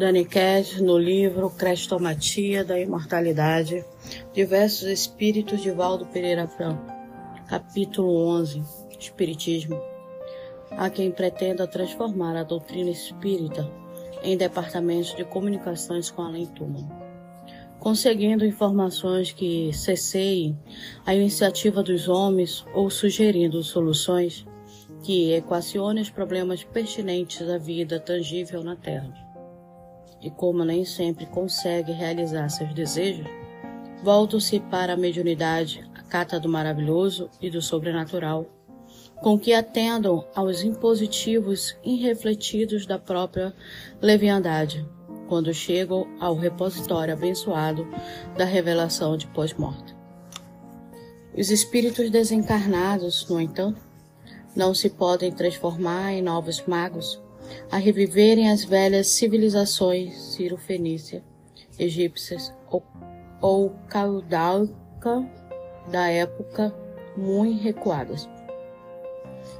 Dani Cash, no livro Crestomatia da Imortalidade, Diversos Espíritos de Valdo Pereira Franco, capítulo 11, Espiritismo. Há quem pretenda transformar a doutrina espírita em departamentos de comunicações com além-túmulo, conseguindo informações que cesseiem a iniciativa dos homens ou sugerindo soluções que equacionem os problemas pertinentes à vida tangível na Terra e como nem sempre consegue realizar seus desejos, voltam-se para a mediunidade, a cata do maravilhoso e do sobrenatural, com que atendam aos impositivos irrefletidos da própria leviandade, quando chegam ao repositório abençoado da revelação de pós-morte. Os espíritos desencarnados, no entanto, não se podem transformar em novos magos, a reviverem as velhas civilizações ciro-fenícia, egípcias ou, ou da época muito recuadas,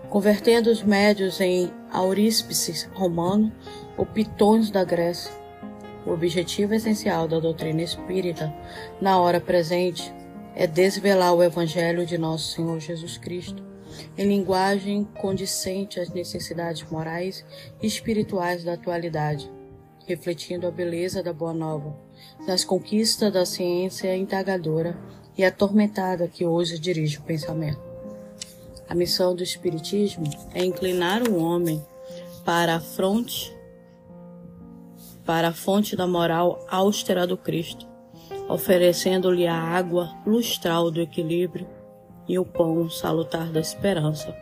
convertendo os médios em auríspices romanos ou pitões da Grécia. O objetivo essencial da doutrina espírita, na hora presente, é desvelar o Evangelho de nosso Senhor Jesus Cristo em linguagem condicente às necessidades morais e espirituais da atualidade, refletindo a beleza da Boa Nova, nas conquistas da ciência indagadora e atormentada que hoje dirige o pensamento. A missão do Espiritismo é inclinar o homem para a fronte, para a fonte da moral austera do Cristo, oferecendo-lhe a água lustral do equilíbrio e o pão salutar da esperança,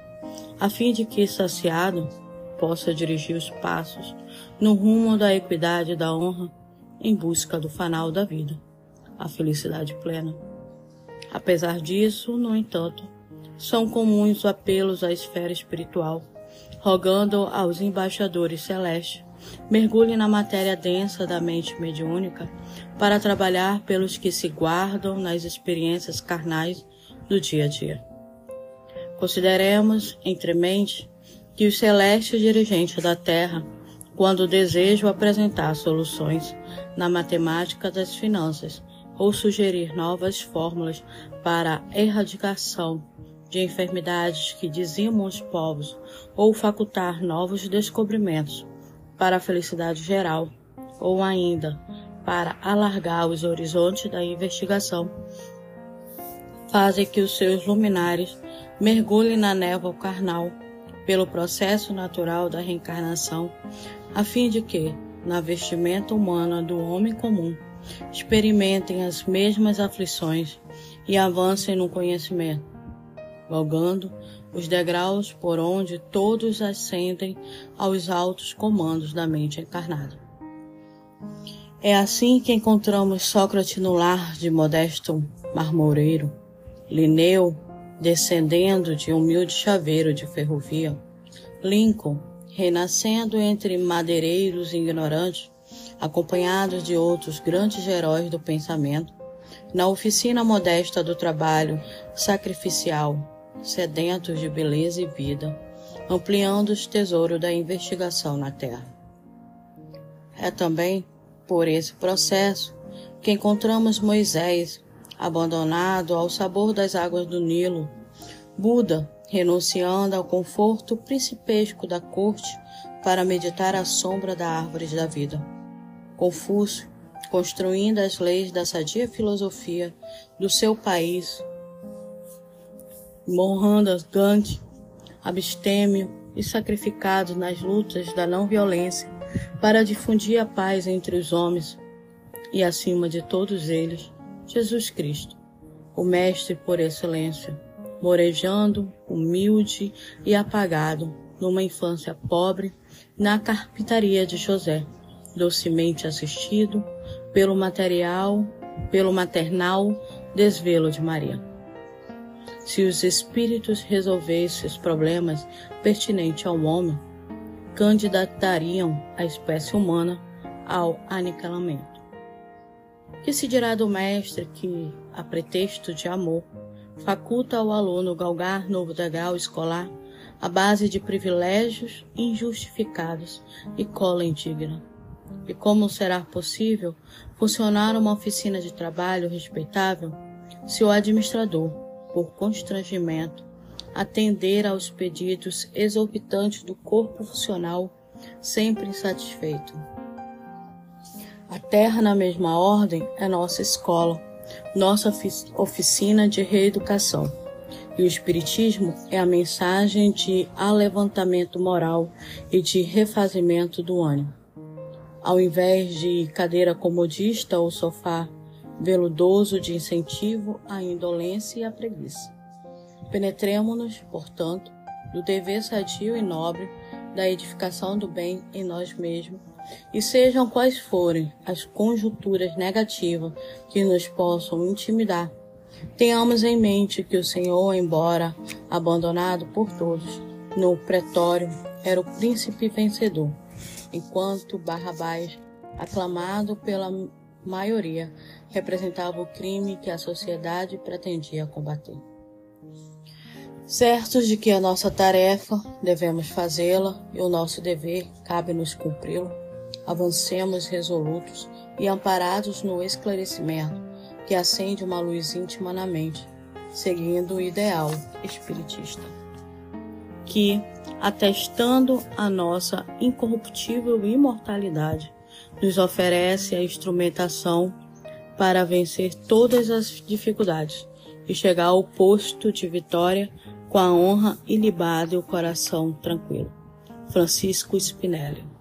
a fim de que, saciado, possa dirigir os passos no rumo da equidade e da honra em busca do fanal da vida, a felicidade plena. Apesar disso, no entanto, são comuns apelos à esfera espiritual, rogando aos embaixadores celestes mergulhem na matéria densa da mente mediúnica para trabalhar pelos que se guardam nas experiências carnais do dia a dia. Consideremos, entremente, que os celestes dirigentes da Terra, quando desejam apresentar soluções na matemática das finanças ou sugerir novas fórmulas para a erradicação de enfermidades que dizimam os povos ou facultar novos descobrimentos para a felicidade geral ou ainda para alargar os horizontes da investigação, fazem que os seus luminares mergulhem na névoa carnal pelo processo natural da reencarnação, a fim de que, na vestimenta humana do homem comum, experimentem as mesmas aflições e avancem no conhecimento, galgando os degraus por onde todos ascendem aos altos comandos da mente encarnada. É assim que encontramos Sócrates no lar de Modesto Marmoreiro, Linneu, descendendo de humilde chaveiro de ferrovia, Lincoln, renascendo entre madeireiros ignorantes, acompanhados de outros grandes heróis do pensamento, na oficina modesta do trabalho sacrificial, sedentos de beleza e vida, ampliando os tesouros da investigação na Terra. É também por esse processo que encontramos Moisés abandonado ao sabor das águas do Nilo. Buda, renunciando ao conforto principesco da corte para meditar à sombra da árvore da vida. Confúcio, construindo as leis da sadia filosofia do seu país. Mohandas Gandhi, abstêmio e sacrificado nas lutas da não violência para difundir a paz entre os homens e, acima de todos eles, Jesus Cristo, o Mestre por excelência, morejando, humilde e apagado, numa infância pobre, na carpintaria de José, docemente assistido pelo material, pelo maternal desvelo de Maria. Se os espíritos resolvessem os problemas pertinentes ao homem, candidatariam a espécie humana ao aniquilamento. Que se dirá do mestre que, a pretexto de amor, faculta ao aluno galgar novo degrau escolar à base de privilégios injustificados e cola indigna, E como será possível funcionar uma oficina de trabalho respeitável se o administrador, por constrangimento, atender aos pedidos exorbitantes do corpo funcional sempre insatisfeito? A Terra, na mesma ordem, é nossa escola, nossa oficina de reeducação. E o Espiritismo é a mensagem de alevantamento moral e de refazimento do ânimo. Ao invés de cadeira comodista ou sofá veludoso de incentivo à indolência e à preguiça. Penetremos-nos, portanto, do dever sadio e nobre da edificação do bem em nós mesmos e sejam quais forem as conjunturas negativas que nos possam intimidar, tenhamos em mente que o Senhor, embora abandonado por todos, no pretório era o príncipe vencedor, enquanto Barrabás, aclamado pela maioria, representava o crime que a sociedade pretendia combater. Certos de que a nossa tarefa devemos fazê-la e o nosso dever cabe-nos cumpri-lo, avancemos resolutos e amparados no esclarecimento que acende uma luz íntima na mente, seguindo o ideal espiritista. Que, atestando a nossa incorruptível imortalidade, nos oferece a instrumentação para vencer todas as dificuldades e chegar ao posto de vitória com a honra ilibada e o coração tranquilo. Francisco Spinelli